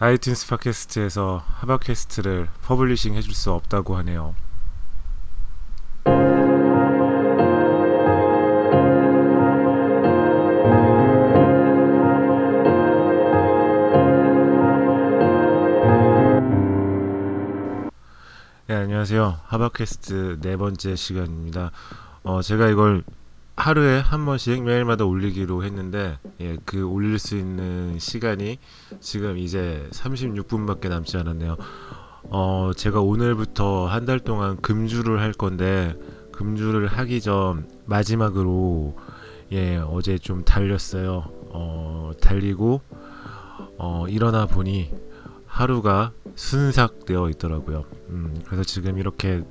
iTunes 팟캐스트에서 하바캐스트를 publishing 해줄 수 없다고 하네요. 네, 안녕하세요. 하바캐스트 네 번째 시간입니다. 어, 제가 이걸 하루에 한 번씩 매일마다 올리기로 했는데, 예, 그 올릴 수 있는 시간이 지금 이제 36분밖에 남지 않았네요. 어, 제가 오늘부터 한 달 동안 금주를 할 건데, 금주를 하기 전 마지막으로, 예, 어제 좀 달렸어요. 어, 달리고, 어, 일어나 보니 하루가 순삭되어 있더라고요. 음, 그래서 지금 이렇게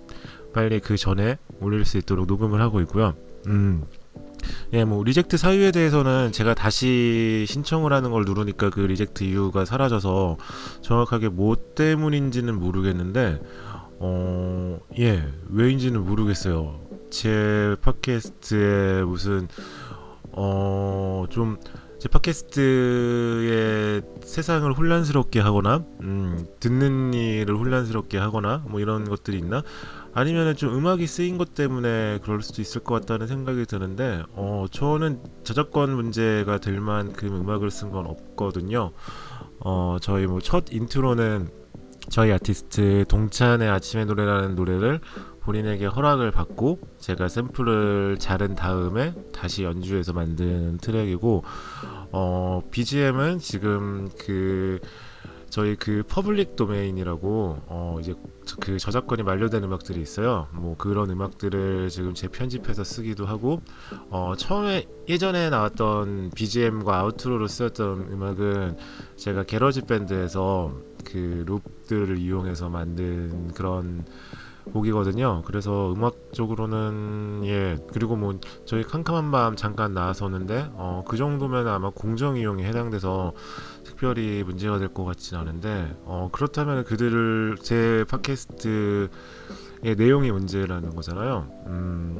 빨리 그 전에 올릴 수 있도록 녹음을 하고 있고요. 음, 예, 뭐 reject 사유에 대해서는 제가 다시 신청을 하는 걸 누르니까 그 reject 이유가 사라져서 정확하게 뭐 때문인지는 모르겠는데, 어, 예, 왜인지는 모르겠어요. 제 팟캐스트에 무슨 어, 좀제 팟캐스트의 세상을 혼란스럽게 하거나, 음, 듣는 이를 혼란스럽게 하거나, 뭐 이런 것들이 있나? 아니면은 좀 음악이 쓰인 것 때문에 그럴 수도 있을 것 같다는 생각이 드는데, 어, 저는 저작권 문제가 될 만큼 음악을 쓴 건 없거든요. 어, 저희 뭐 첫 intro는 저희 아티스트 동찬의 아침의 노래라는 노래를 본인에게 허락을 받고 제가 샘플을 자른 다음에 다시 연주해서 만든 트랙이고 어 BGM은 지금 그 저희 그 public domain이라고 어 이제 그 저작권이 만료된 음악들이 있어요. 뭐 그런 음악들을 지금 재편집해서 쓰기도 하고 어 처음에 예전에 나왔던 BGM과 outro로 쓰였던 음악은 제가 GarageBand에서 그 loop들을 이용해서 만든 그런 곡이거든요. 그래서 음악적으로는 예 그리고 뭐 저희 캄캄한 밤 잠깐 나왔었는데 어, 그 정도면 아마 공정 이용에 해당돼서 특별히 문제가 될 것 같진 않은데 어, 그렇다면 그들을 제 팟캐스트의 내용이 문제라는 거잖아요. 음,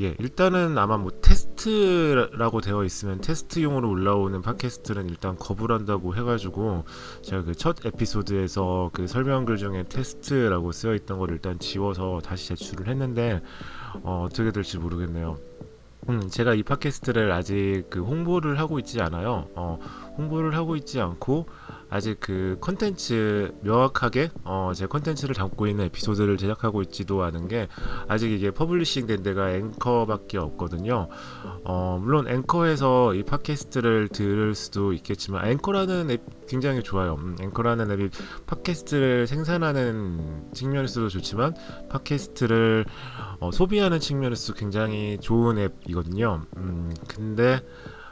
예 일단은 아마 뭐 테스트라고 되어 있으면 테스트용으로 올라오는 팟캐스트는 일단 거부를 한다고 해가지고 제가 그 첫 에피소드에서 그 설명글 중에 테스트라고 쓰여 있던 걸 일단 지워서 다시 제출을 했는데 어, 어떻게 될지 모르겠네요. 음, 제가 이 팟캐스트를 아직 그 홍보를 하고 있지 않아요. 어, 홍보를 하고 있지 않고 아직 그 컨텐츠 명확하게 어, 제 컨텐츠를 담고 있는 에피소드를 제작하고 있지도 않은 게 아직 이게 publishing 된 데가 앵커밖에 없거든요. 어, 물론 앵커에서 이 팟캐스트를 들을 수도 있겠지만 앵커라는 앱 굉장히 좋아요. 음, 앵커라는 앱이 팟캐스트를 생산하는 측면에서도 좋지만 팟캐스트를 어, 소비하는 측면에서 굉장히 좋은 앱이거든요. 음, 근데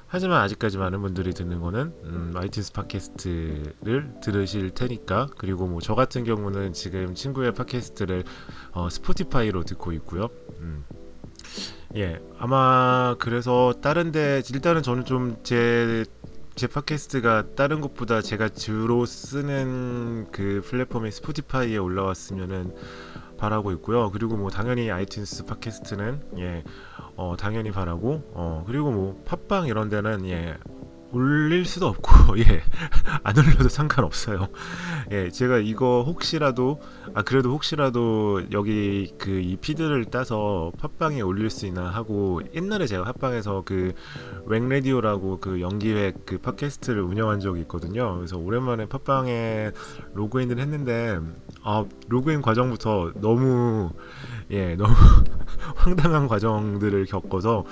하지만 아직까지 많은 분들이 듣는 거는 음, 아이튠스 팟캐스트를 들으실 테니까 그리고 뭐 저 같은 경우는 지금 친구의 팟캐스트를 어, 스포티파이로 듣고 있고요. 음. 예, 아마 그래서 다른데 일단은 저는 좀제제 팟캐스트가 다른 것보다 제가 주로 쓰는 그 플랫폼이 스포티파이에 올라왔으면은 바라고 있고요. 그리고 뭐 당연히 아이튠스 팟캐스트는 예, 어, 당연히 바라고 어, 그리고 뭐 팟빵 이런 데는 예, 올릴 수도 없고 예, 안 올려도 상관없어요. 예, 제가 이거 혹시라도 아 그래도 혹시라도 여기 그 이 피드를 따서 팟빵에 올릴 수 있나 하고 옛날에 제가 팟빵에서 그 웽레디오라고 그 연기획 그 팟캐스트를 운영한 적이 있거든요. 그래서 오랜만에 팟빵에 로그인을 했는데 아 로그인 과정부터 너무 예 너무 황당한 과정들을 겪어서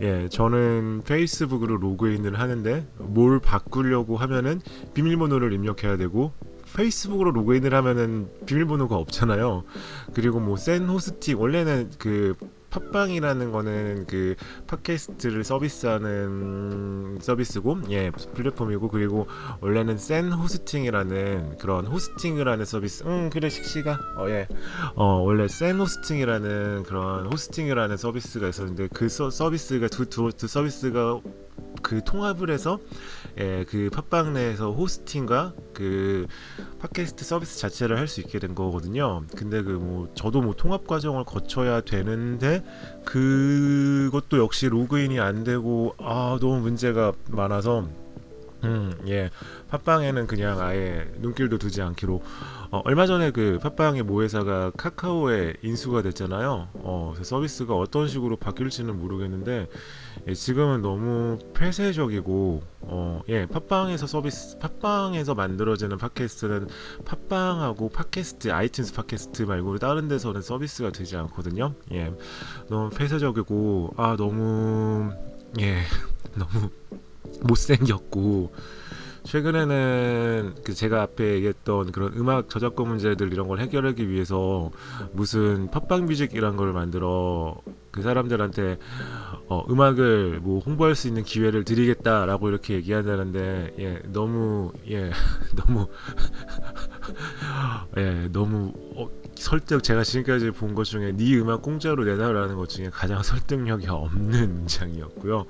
예 저는 페이스북으로 로그인을 하는데 뭘 바꾸려고 하면은 비밀번호를 입력해야 되고 페이스북으로 로그인을 하면은 비밀번호가 없잖아요. 그리고 뭐 센 호스팅 원래는 그 팟빵이라는 거는 그 팟캐스트를 서비스하는 서비스고 예 플랫폼이고 그리고 원래는 센 호스팅이라는 그런 호스팅을 하는 서비스 음 그래 식시가? 어예어 원래 센 호스팅이라는 그런 호스팅을 하는 서비스가 있었는데 그 서, 서비스가 두, 두, 두 서비스가 그 통합을 해서 예, 그 팟빵 내에서 호스팅과 그 팟캐스트 서비스 자체를 할 수 있게 된 거거든요. 근데 그 뭐 저도 뭐 통합 과정을 거쳐야 되는데 그것도 역시 로그인이 안 되고 아 너무 문제가 많아서 음, 예. 팟빵에는 그냥 아예 눈길도 두지 않기로. 어, 얼마 전에 그 팟빵의 모회사가 카카오에 인수가 됐잖아요. 어, 서비스가 어떤 식으로 바뀔지는 모르겠는데, 예, 지금은 너무 폐쇄적이고, 어, 예, 팟빵에서 서비스, 팟빵에서 만들어지는 팟캐스트는 팟빵하고 팟캐스트, 아이튠스 팟캐스트 말고 다른 데서는 서비스가 되지 않거든요. 예, 너무 폐쇄적이고, 아, 너무, 예, 너무 못생겼고 최근에는 그 제가 앞에 얘기했던 그런 음악 저작권 문제들 이런 걸 해결하기 위해서 무슨 팟빵 뮤직 이란 걸 만들어 그 사람들한테 어, 음악을 뭐 홍보할 수 있는 기회를 드리겠다라고 이렇게 얘기한다는데 예 너무 예 너무 예 너무 어, 설득 제가 지금까지 본 것 중에 네 음악 공짜로 내놔라는 것 중에 가장 설득력이 없는 문장이었고요.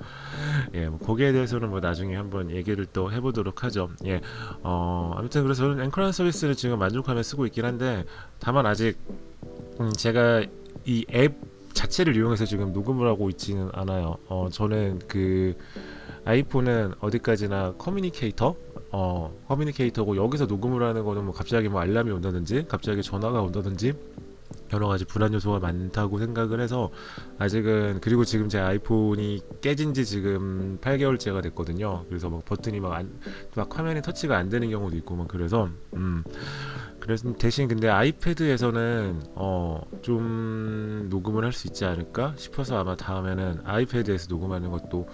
예, 뭐 거기에 대해서는 뭐 나중에 한번 얘기를 또 해보도록 하죠. 예, 어, 아무튼 그래서 저는 앵커라는 서비스를 지금 만족하며 쓰고 있긴 한데 다만 아직 음, 제가 이 앱 자체를 이용해서 지금 녹음을 하고 있지는 않아요. 어, 저는 그 아이폰은 어디까지나 커뮤니케이터 어 커뮤니케이터고 여기서 녹음을 하는 거는 뭐 갑자기 뭐 알람이 온다든지 갑자기 전화가 온다든지 여러 가지 불안 요소가 많다고 생각을 해서 아직은 그리고 지금 제 아이폰이 깨진 지 지금 8개월째가 됐거든요. 그래서 막 버튼이 막, 안, 막 화면에 터치가 안 되는 경우도 있고 막 그래서 음 그래서 대신 근데 아이패드에서는 어 좀 녹음을 할 수 있지 않을까 싶어서 아마 다음에는 아이패드에서 녹음하는 것도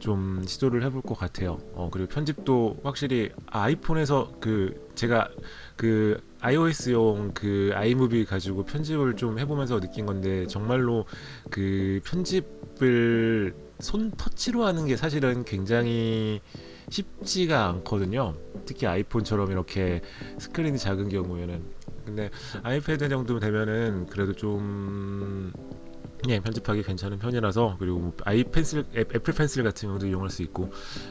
좀 시도를 해볼 것 같아요. 어 그리고 편집도 확실히 아이폰에서 그 제가 그 iOS용 그 아이무비 가지고 편집을 좀 해보면서 느낀 건데 정말로 그 편집을 손 터치로 하는 게 사실은 굉장히 쉽지가 않거든요. 특히 아이폰처럼 이렇게 스크린이 작은 경우에는. 근데 아이패드 정도 되면은 그래도 좀 예, 편집하기 괜찮은 편이라서 그리고 뭐 아이 펜슬 애, 애플 펜슬 같은 경우도 이용할 수 있고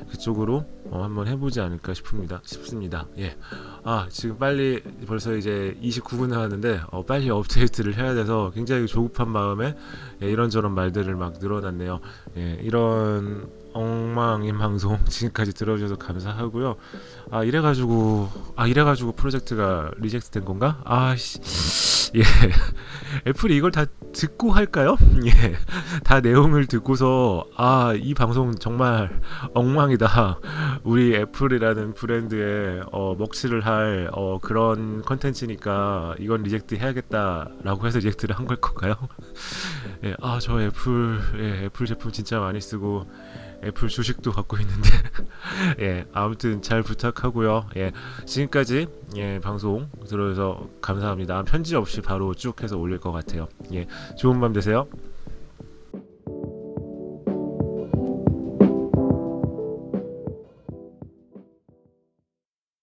그쪽으로 어, 한번 해보지 않을까 싶습니다. 싶습니다. 예. 아 지금 빨리 벌써 이제 29분 나왔는데 어, 빨리 업데이트를 해야 돼서 굉장히 조급한 마음에 예, 이런저런 말들을 막 늘어놨네요. 예, 이런 엉망인 방송 지금까지 들어주셔서 감사하고요. 아 이래가지고 아 이래가지고 프로젝트가 reject 된 건가? 아씨 예 애플이 이걸 다 듣고 할까요? 예, 다 내용을 듣고서 아 이 방송 정말 엉망이다. 우리 애플이라는 브랜드에 어, 먹칠을 할 어, 그런 컨텐츠니까 이건 reject 해야겠다라고 해서 reject를 한 걸 건가요? 예, 아 저 애플 예, 애플 제품 진짜 많이 쓰고 애플 주식도 갖고 있는데. 예 아무튼 잘 부탁하고요. 예 지금까지 예 방송 들어서 감사합니다. 편집 없이 바로 쭉 해서 올릴 것 같아요. 예 좋은 밤 되세요.